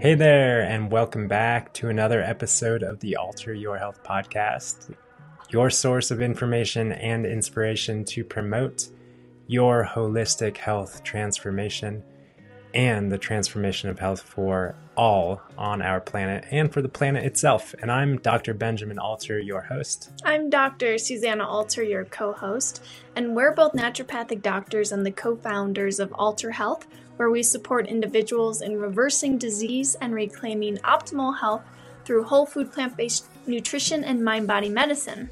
Hey there, and welcome back to another episode of the Alter Your Health podcast, your source of information and inspiration to promote your holistic health transformation and the transformation of health for all on our planet and for the planet itself. And I'm Dr. Benjamin Alter, your host. I'm Dr. Susanna Alter, your co host, and we're both naturopathic doctors and the co founders of Alter Health where we support individuals in reversing disease and reclaiming optimal health through whole food plant based nutrition and mind body medicine.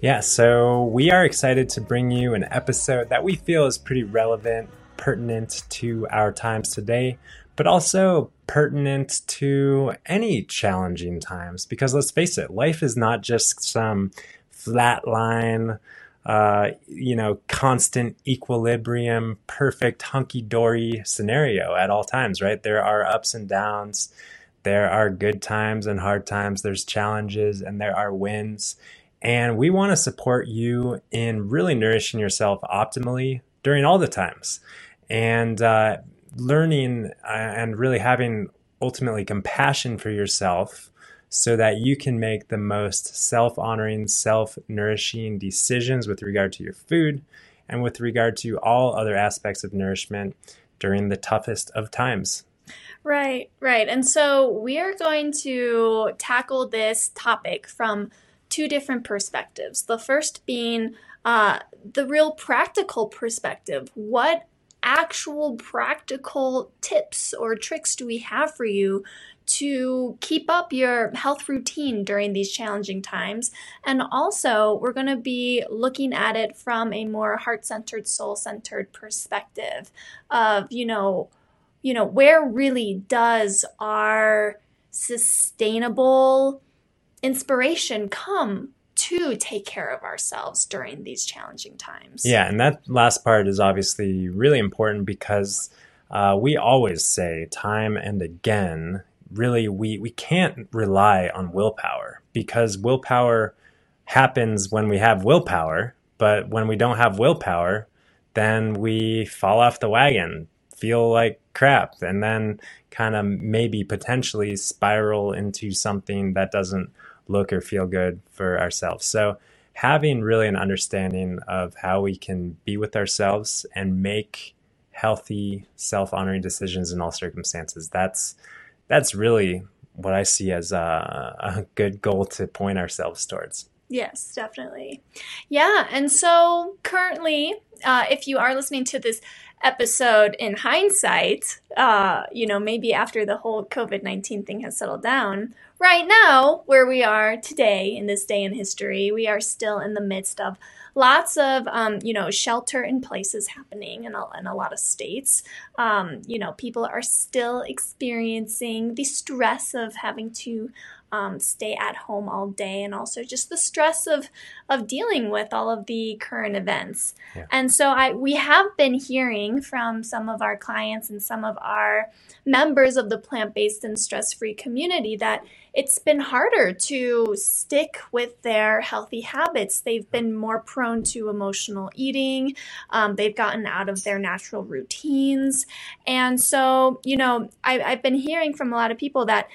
Yeah, so we are excited to bring you an episode that we feel is pretty relevant, pertinent to our times today, but also pertinent to any challenging times. Because let's face it, life is not just some flat line uh, you know, constant equilibrium, perfect hunky dory scenario at all times, right? There are ups and downs. There are good times and hard times. There's challenges and there are wins. And we want to support you in really nourishing yourself optimally during all the times and uh, learning uh, and really having ultimately compassion for yourself so that you can make the most self honoring, self nourishing decisions with regard to your food and with regard to all other aspects of nourishment during the toughest of times. Right, right. And so we are going to tackle this topic from two different perspectives. The first being uh, the real practical perspective. What actual practical tips or tricks do we have for you to keep up your health routine during these challenging times. And also, we're going to be looking at it from a more heart-centered, soul-centered perspective of, you know, you know, where really does our sustainable inspiration come to take care of ourselves during these challenging times. Yeah, and that last part is obviously really important because uh, we always say time and again really we we can't rely on willpower because willpower happens when we have willpower but when we don't have willpower then we fall off the wagon feel like crap and then kind of maybe potentially spiral into something that doesn't look or feel good for ourselves so having really an understanding of how we can be with ourselves and make healthy self-honoring decisions in all circumstances that's that's really what I see as a, a good goal to point ourselves towards. Yes, definitely. Yeah. And so currently, uh, if you are listening to this episode in hindsight, uh, you know, maybe after the whole COVID 19 thing has settled down, right now, where we are today in this day in history, we are still in the midst of lots of um, you know shelter in places happening in a, in a lot of states. Um, you know, people are still experiencing the stress of having to um, stay at home all day and also just the stress of of dealing with all of the current events. Yeah. And so I we have been hearing from some of our clients and some of our members of the plant-based and stress-free community that it's been harder to stick with their healthy habits. They've been more prone to emotional eating. Um, they've gotten out of their natural routines. And so, you know, I, I've been hearing from a lot of people that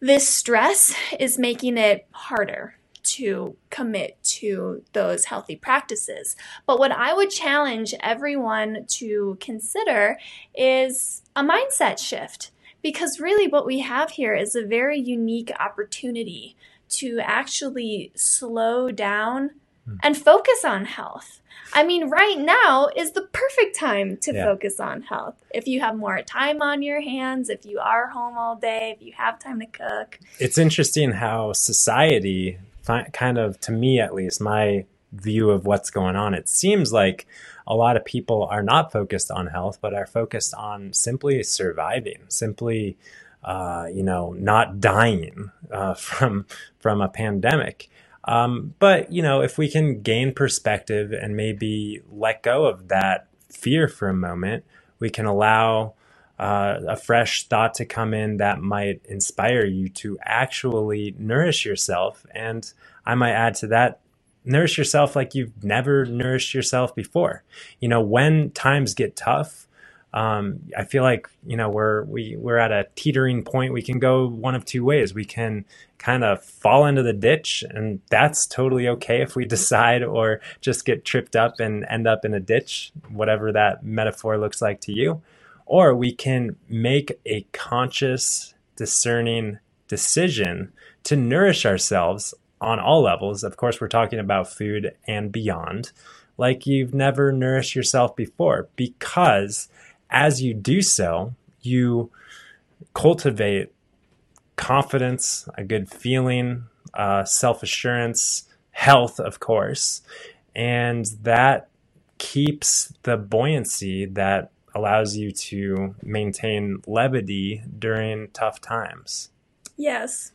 this stress is making it harder to commit to those healthy practices. But what I would challenge everyone to consider is a mindset shift. Because really, what we have here is a very unique opportunity to actually slow down. And focus on health. I mean, right now is the perfect time to yeah. focus on health. If you have more time on your hands, if you are home all day, if you have time to cook. It's interesting how society, kind of, to me at least, my view of what's going on, it seems like a lot of people are not focused on health, but are focused on simply surviving, simply, uh, you know, not dying uh, from from a pandemic. Um, but you know, if we can gain perspective and maybe let go of that fear for a moment, we can allow uh, a fresh thought to come in that might inspire you to actually nourish yourself. And I might add to that, nourish yourself like you've never nourished yourself before. You know, when times get tough, um, I feel like you know we're we we're at a teetering point. We can go one of two ways. We can kind of fall into the ditch, and that's totally okay if we decide, or just get tripped up and end up in a ditch, whatever that metaphor looks like to you. Or we can make a conscious, discerning decision to nourish ourselves on all levels. Of course, we're talking about food and beyond, like you've never nourished yourself before, because as you do so, you cultivate confidence, a good feeling, uh, self assurance, health, of course. And that keeps the buoyancy that allows you to maintain levity during tough times. Yes.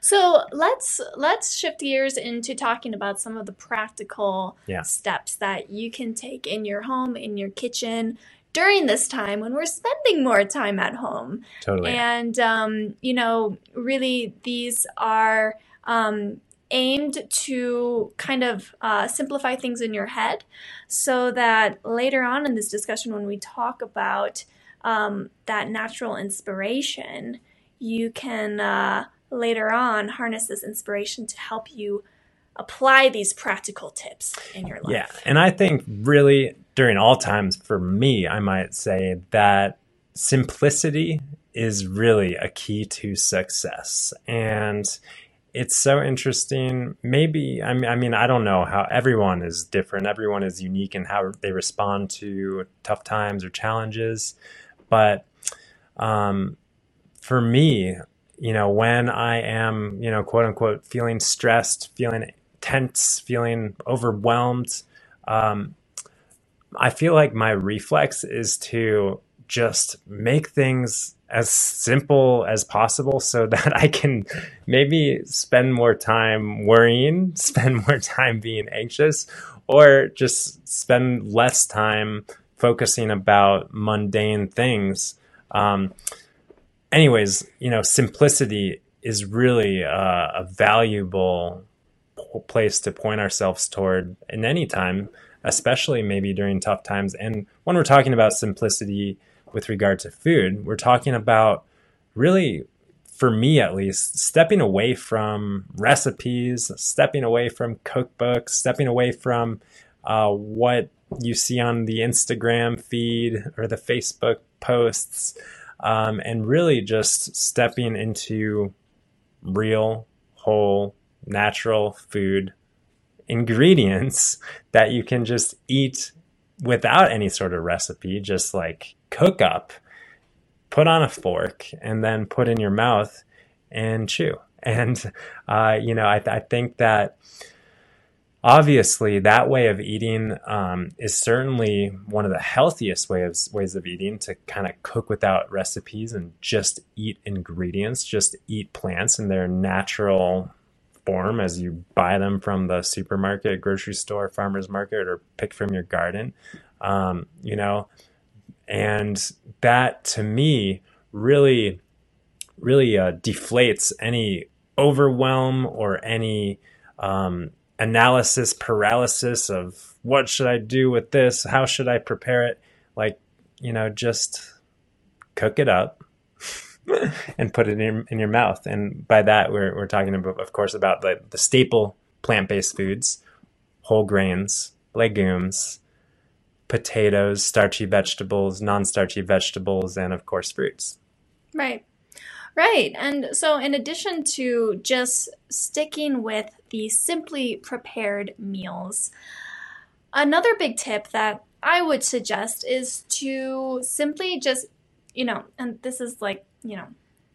So let's let's shift gears into talking about some of the practical yeah. steps that you can take in your home, in your kitchen, during this time when we're spending more time at home. Totally. And, um, you know, really these are um, aimed to kind of uh, simplify things in your head so that later on in this discussion, when we talk about um, that natural inspiration, you can uh, later on harness this inspiration to help you apply these practical tips in your life. Yeah. And I think really during all times for me, I might say that simplicity is really a key to success. And it's so interesting. Maybe, I mean, I mean, I don't know how everyone is different. Everyone is unique in how they respond to tough times or challenges. But um, for me, you know, when I am, you know, quote unquote, feeling stressed, feeling tense, feeling overwhelmed, um, I feel like my reflex is to just make things as simple as possible so that I can maybe spend more time worrying, spend more time being anxious, or just spend less time focusing about mundane things. Um, anyways, you know, simplicity is really a, a valuable place to point ourselves toward in any time especially maybe during tough times. And when we're talking about simplicity with regard to food, we're talking about really, for me at least, stepping away from recipes, stepping away from cookbooks, stepping away from uh, what you see on the Instagram feed or the Facebook posts, um, and really just stepping into real, whole, natural food ingredients that you can just eat without any sort of recipe, just like cook up, put on a fork, and then put in your mouth and chew. And, uh, you know, I, I think that obviously that way of eating um, is certainly one of the healthiest ways ways of eating to kind of cook without recipes and just eat ingredients just eat plants in their natural form as you buy them from the supermarket grocery store farmers market or pick from your garden um, you know and that to me really really uh, deflates any overwhelm or any um, analysis paralysis of what should I do with this? How should I prepare it? Like, you know, just cook it up and put it in your, in your mouth. And by that, we're, we're talking about, of course, about the, the staple plant based foods, whole grains, legumes, potatoes, starchy vegetables, non starchy vegetables, and of course, fruits. Right. Right. And so, in addition to just sticking with the simply prepared meals, another big tip that I would suggest is to simply just, you know, and this is like, you know,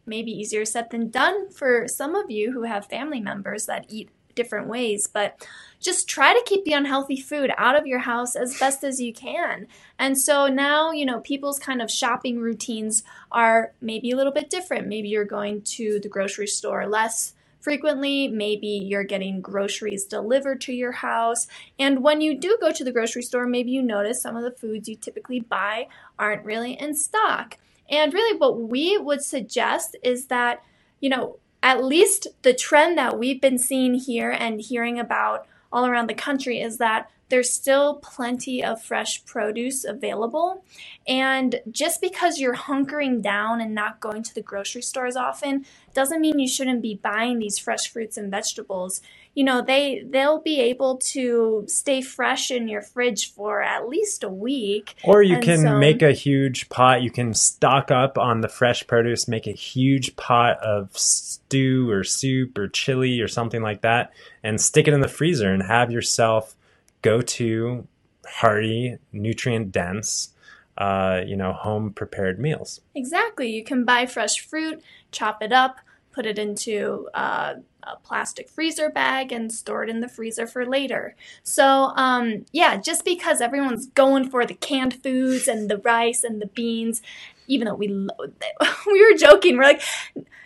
maybe easier said than done for some of you who have family members that eat different ways, but just try to keep the unhealthy food out of your house as best as you can. And so now, you know, people's kind of shopping routines are maybe a little bit different. Maybe you're going to the grocery store less frequently. Maybe you're getting groceries delivered to your house. And when you do go to the grocery store, maybe you notice some of the foods you typically buy aren't really in stock. And really, what we would suggest is that, you know, at least the trend that we've been seeing here and hearing about all around the country is that there's still plenty of fresh produce available. And just because you're hunkering down and not going to the grocery stores often doesn't mean you shouldn't be buying these fresh fruits and vegetables you know they they'll be able to stay fresh in your fridge for at least a week. Or you and can so, make a huge pot. You can stock up on the fresh produce make a huge pot of stew or soup or chili or something like that and stick it in the freezer and have yourself go to hearty nutrient dense uh, you know home prepared meals. Exactly. You can buy fresh fruit chop it up put it into uh, a plastic freezer bag and store it in the freezer for later. So, um, yeah, just because everyone's going for the canned foods and the rice and the beans, even though we lo- we were joking, we're like,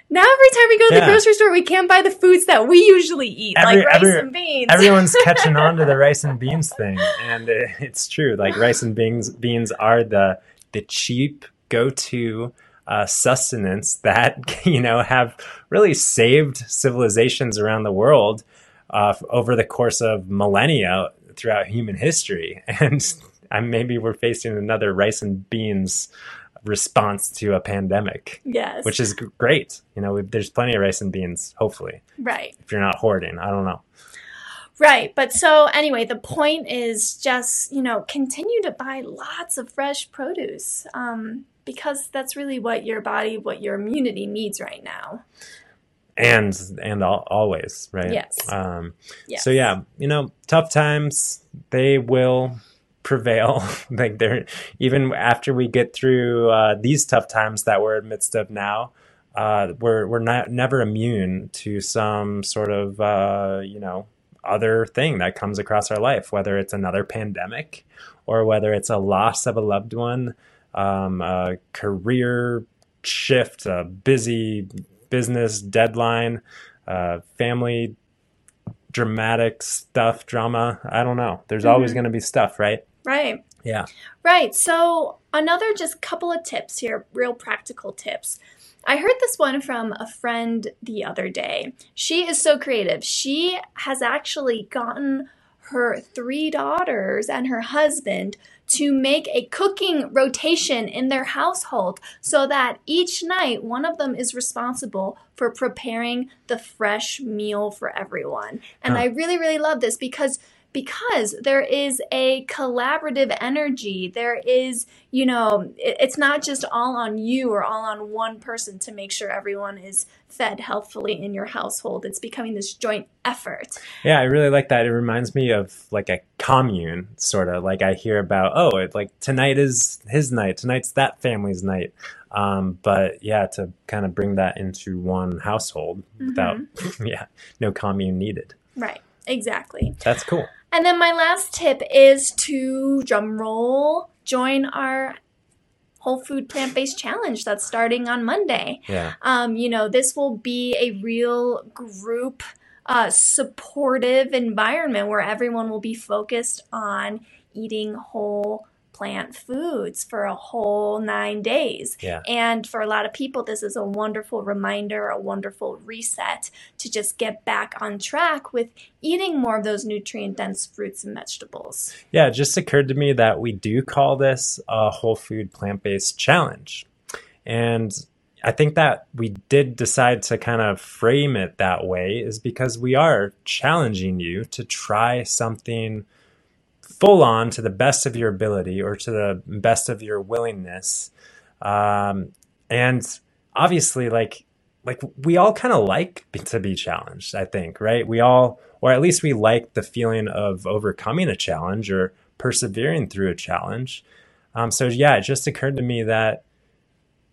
now every time we go to yeah. the grocery store, we can't buy the foods that we usually eat, every, like rice every, and beans. Everyone's catching on to the rice and beans thing, and it's true. Like rice and beans, beans are the the cheap go to uh, sustenance that you know have really saved civilizations around the world uh, over the course of millennia throughout human history. And maybe we're facing another rice and beans response to a pandemic. Yes, which is great. You know, there's plenty of rice and beans. Hopefully, right. If you're not hoarding, I don't know. Right. But so anyway, the point is just, you know, continue to buy lots of fresh produce. Um, because that's really what your body, what your immunity needs right now. And and al- always, right? Yes. Um, yes. So yeah, you know, tough times they will prevail. like they're even after we get through uh, these tough times that we're amidst of now. Uh, we're we're not never immune to some sort of uh, you know other thing that comes across our life, whether it's another pandemic or whether it's a loss of a loved one, um, a career shift, a busy business deadline, uh, family dramatic stuff, drama. I don't know. There's mm-hmm. always going to be stuff, right? Right. Yeah. Right. So, another just couple of tips here, real practical tips. I heard this one from a friend the other day. She is so creative. She has actually gotten her three daughters and her husband to make a cooking rotation in their household so that each night one of them is responsible for preparing the fresh meal for everyone. And. I really, really love this because because there is a collaborative energy. There is, you know, it's not just all on you or all on one person to make sure everyone is fed healthfully in your household. It's becoming this joint effort. Yeah, I really like that. It reminds me of like a commune, sort of. Like I hear about, oh, it, like tonight is his night, tonight's that family's night. Um, but yeah, to kind of bring that into one household mm-hmm. without, yeah, no commune needed. Right. Exactly. That's cool. And then my last tip is to drumroll join our whole food plant based challenge that's starting on Monday. Yeah. Um, you know, this will be a real group uh, supportive environment where everyone will be focused on eating whole plant foods for a whole nine days. Yeah. And for a lot of people, this is a wonderful reminder, a wonderful reset to just get back on track with eating more of those nutrient dense fruits and vegetables. Yeah, it just occurred to me that we do call this a whole food plant based challenge. And I think that we did decide to kind of frame it that way is because we are challenging you to try something full on to the best of your ability or to the best of your willingness. Um, and obviously, like, like we all kind of like to be challenged, I think, right? We all, or at least we like the feeling of overcoming a challenge or persevering through a challenge. Um, so yeah, it just occurred to me that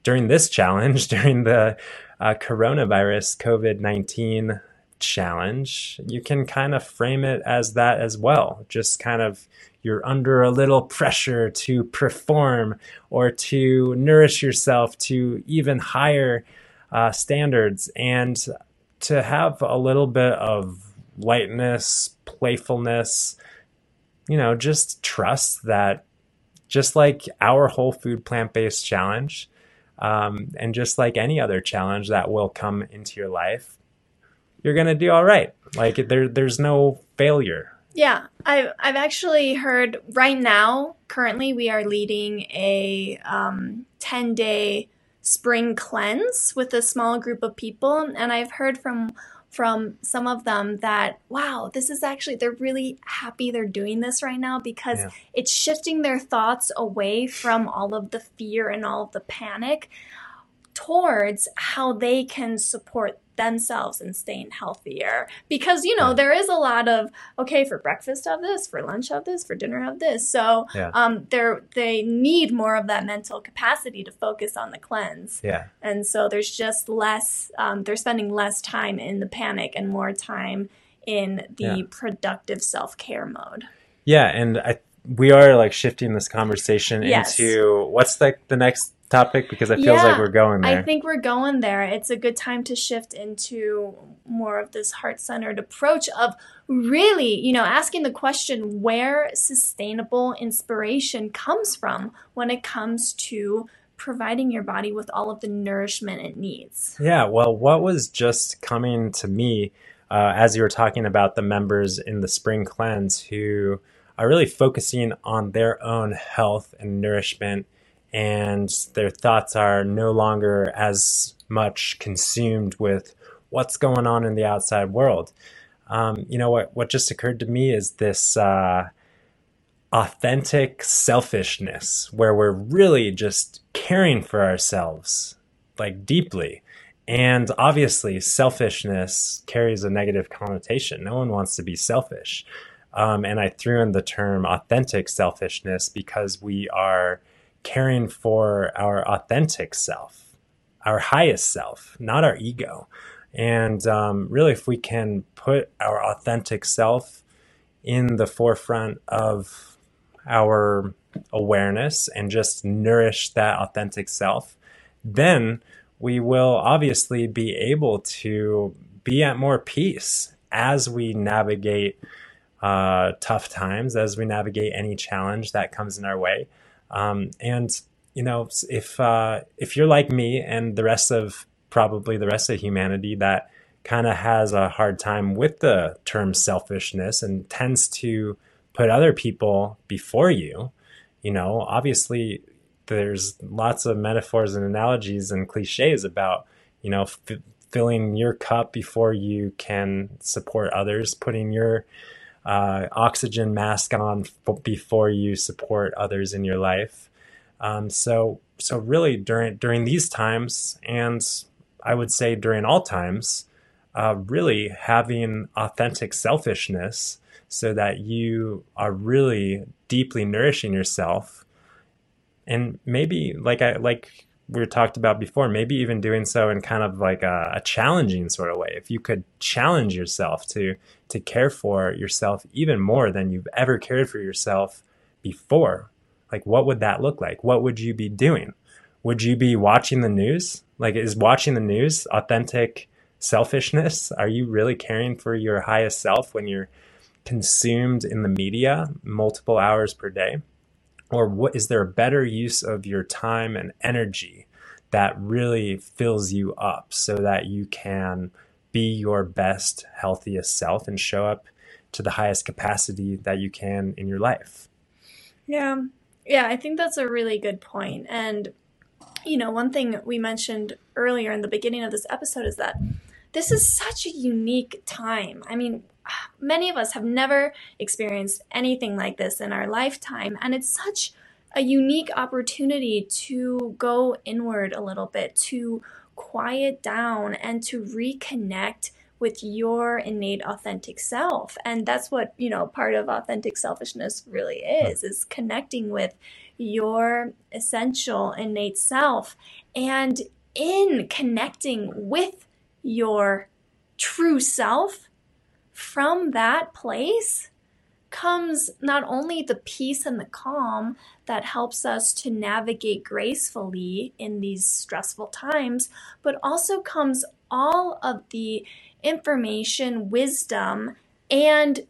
during this challenge, during the uh, coronavirus COVID 19 challenge, you can kind of frame it as that as well. Just kind of you're under a little pressure to perform or to nourish yourself to even higher uh, standards and to have a little bit of lightness, playfulness, you know, just trust that just like our whole food plant based challenge, um, and just like any other challenge that will come into your life, you're gonna do all right. Like there, there's no failure. Yeah, I've I've actually heard right now. Currently, we are leading a um, ten day spring cleanse with a small group of people, and I've heard from from some of them that wow this is actually they're really happy they're doing this right now because yeah. it's shifting their thoughts away from all of the fear and all of the panic towards how they can support themselves and staying healthier because you know yeah. there is a lot of okay for breakfast have this for lunch have this for dinner have this so yeah. um they're they need more of that mental capacity to focus on the cleanse yeah and so there's just less um, they're spending less time in the panic and more time in the yeah. productive self-care mode yeah and i we are like shifting this conversation yes. into what's like the, the next topic because it feels yeah, like we're going there. I think we're going there. It's a good time to shift into more of this heart centered approach of really, you know, asking the question where sustainable inspiration comes from when it comes to providing your body with all of the nourishment it needs. Yeah, well, what was just coming to me uh, as you were talking about the members in the spring cleanse who are really focusing on their own health and nourishment and their thoughts are no longer as much consumed with what's going on in the outside world. Um, you know what? What just occurred to me is this uh, authentic selfishness, where we're really just caring for ourselves, like deeply. And obviously, selfishness carries a negative connotation. No one wants to be selfish. Um, and I threw in the term authentic selfishness because we are caring for our authentic self, our highest self, not our ego. And um, really, if we can put our authentic self in the forefront of our awareness and just nourish that authentic self, then we will obviously be able to be at more peace as we navigate uh, tough times, as we navigate any challenge that comes in our way. Um, and you know, if uh, if you're like me and the rest of probably the rest of humanity that kind of has a hard time with the term selfishness and tends to put other people before you, you know, obviously there's lots of metaphors and analogies and cliches about, you know, f- filling your cup before you can support others, putting your uh, oxygen mask on f- before you support others in your life. Um, so so really during during these times, and I would say during all times, uh, really having authentic selfishness so that you are really deeply nourishing yourself and maybe like I like we talked about before, maybe even doing so in kind of like a, a, challenging sort of way. If you could challenge yourself to to care for yourself even more than you've ever cared for yourself before, like what would that look like? What would you be doing? Would you be watching the news? Like is watching the news authentic selfishness? Are you really caring for your highest self when you're consumed in the media multiple hours per day? Or what is there a better use of your time and energy that really fills you up so that you can be your best healthiest self and show up to the highest capacity that you can in your life? Yeah. Yeah i think that's a really good point. and you know one thing we mentioned earlier in the beginning of this episode is that this is such a unique time. I mean many of us have never experienced anything like this in our lifetime. And it's such a unique opportunity to go inward a little bit, to quiet down and to reconnect with your innate authentic self and that's what you know part of authentic selfishness really is is connecting with your essential innate self and in connecting with your true self from that place comes not only the peace and the calm that helps us to navigate gracefully in these stressful times, but also comes all of the information, wisdom, and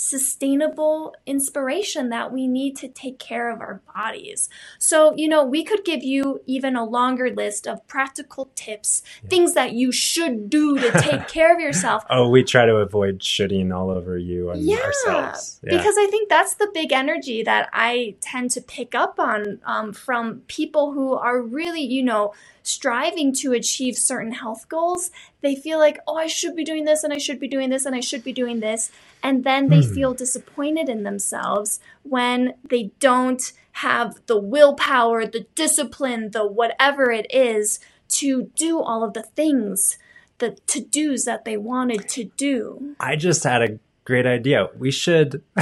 sustainable inspiration that we need to take care of our bodies. So, you know, we could give you even a longer list of practical tips, yeah. things that you should do to take care of yourself. Oh, we try to avoid shitting all over you and yeah, ourselves. Yeah. Because I think that's the big energy that I tend to pick up on um, from people who are really, you know, striving to achieve certain health goals, they feel like, oh, I should be doing this and I should be doing this and I should be doing this. And then they mm. feel disappointed in themselves when they don't have the willpower, the discipline, the whatever it is to do all of the things, the to dos that they wanted to do. I just had a great idea. We should.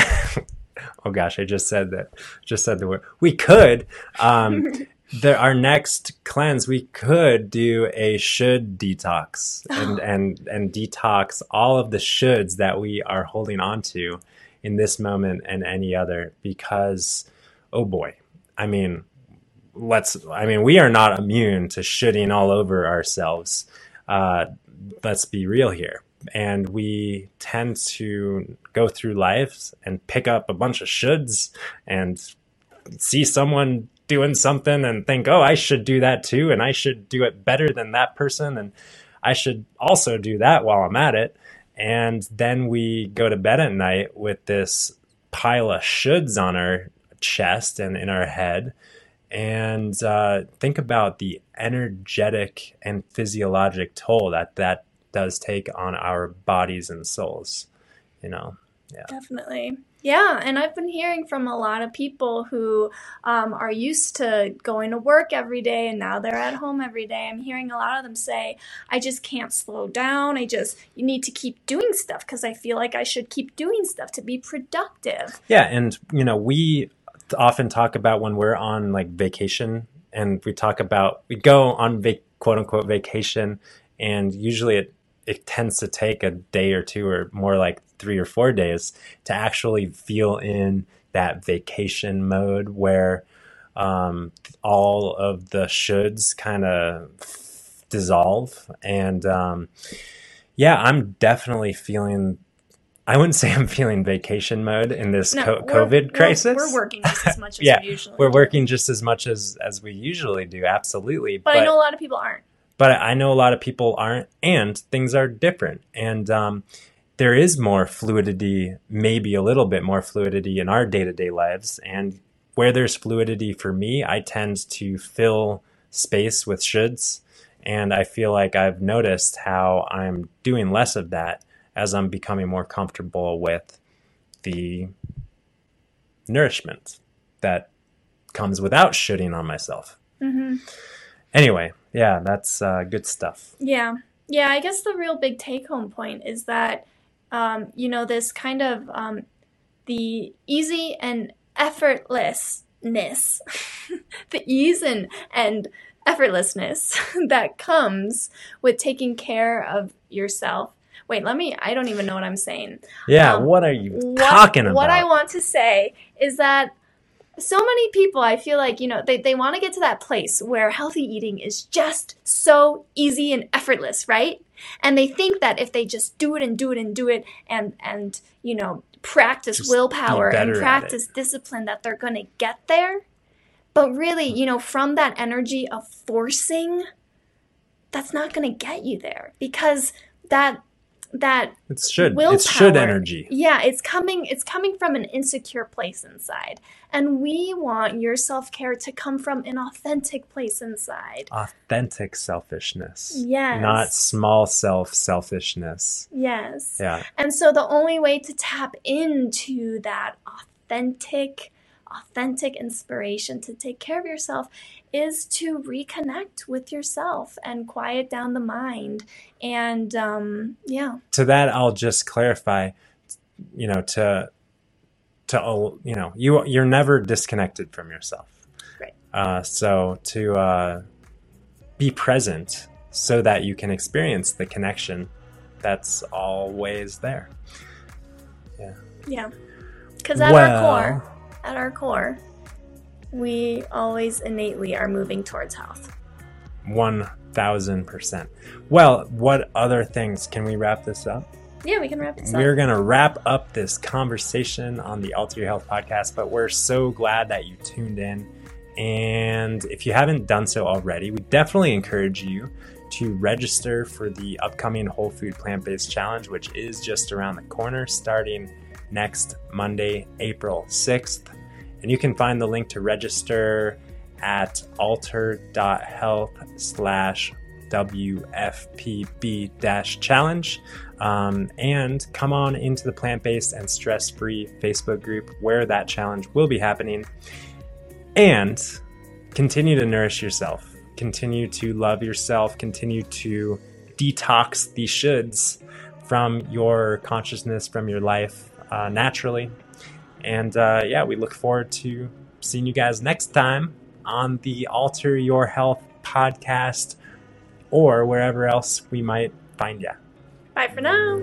oh gosh, I just said that. Just said the word. We could um, the, our next cleanse, we could do a should detox and, and, and detox all of the shoulds that we are holding on to in this moment and any other because, oh boy, I mean, let's, I mean, we are not immune to shitting all over ourselves. Uh, let's be real here. And we tend to go through life and pick up a bunch of shoulds and see someone doing something and think, oh, I should do that too, and I should do it better than that person, and I should also do that while I'm at it. And then we go to bed at night with this pile of shoulds on our chest and in our head. And uh, think about the energetic and physiologic toll that that does take on our bodies and souls. You know, yeah. Definitely. Yeah, and I've been hearing from a lot of people who um, are used to going to work every day and now they're at home every day. I'm hearing a lot of them say, I just can't slow down. I just, you need to keep doing stuff because I feel like I should keep doing stuff to be productive. Yeah, and, you know, we often talk about when we're on like vacation and we talk about, we go on vac- quote unquote vacation and usually it it tends to take a day or two or more like three or four days to actually feel in that vacation mode where um, all of the shoulds kind of dissolve. And um, yeah, I'm definitely feeling. I wouldn't say I'm feeling vacation mode in this no, co- COVID crisis. We're, we're, working just as much as yeah, we usually. We're do. working just as much as as we usually do. Absolutely, but, but I know a lot of people aren't but I know a lot of people aren't, and things are different. And um, there is more fluidity, maybe a little bit more fluidity in our day to day lives. And where there's fluidity for me, I tend to fill space with shoulds. And I feel like I've noticed how I'm doing less of that as I'm becoming more comfortable with the nourishment that comes without shooting on myself. Mm-hmm. Anyway, yeah, that's uh, good stuff. Yeah. Yeah, I guess the real big take home point is that, um, you know, this kind of um, the easy and effortlessness, the ease and, and effortlessness that comes with taking care of yourself. Wait, let me, I don't even know what I'm saying. Yeah, Um, what are you what, talking about? What I want to say is that so many people, I feel like, you know, they, they want to get to that place where healthy eating is just so easy and effortless, right? And they think that if they just do it and do it and do it and, and you know, practice Just willpower and better at it. practice discipline, that they're going to get there. But really, mm-hmm. you know, from that energy of forcing, that's not going to get you there because that that it should. willpower. It should energy. Yeah, it's coming it's coming from an insecure place inside. And we want your self-care to come from an authentic place inside. Authentic selfishness. Yes. Not small self selfishness. Yes. Yeah. And so the only way to tap into that authentic authentic inspiration to take care of yourself is to reconnect with yourself and quiet down the mind. And um yeah. To that i'll just clarify you know to to you know you you're never disconnected from yourself. Right. uh, so to uh, be present so that you can experience the connection that's always there. Yeah. Yeah. because at our core at our core we always innately are moving towards health. 1000% well what other things? Can we wrap this up? Yeah we can wrap this We're going to wrap up this conversation on the Alter Your Health podcast, but we're so glad that you tuned in. And if you haven't done so already, we definitely encourage you to register for the upcoming Whole Food Plant Based Challenge, which is just around the corner starting next Monday, April 6th. And you can find the link to register at alter.health slash WFPB challenge. Um, and come on into the plant based and stress free Facebook group where that challenge will be happening. And continue to nourish yourself, continue to love yourself, continue to detox the shoulds from your consciousness, from your life uh, naturally. And uh, yeah, we look forward to seeing you guys next time on the Alter Your Health podcast or wherever else we might find you. bye for now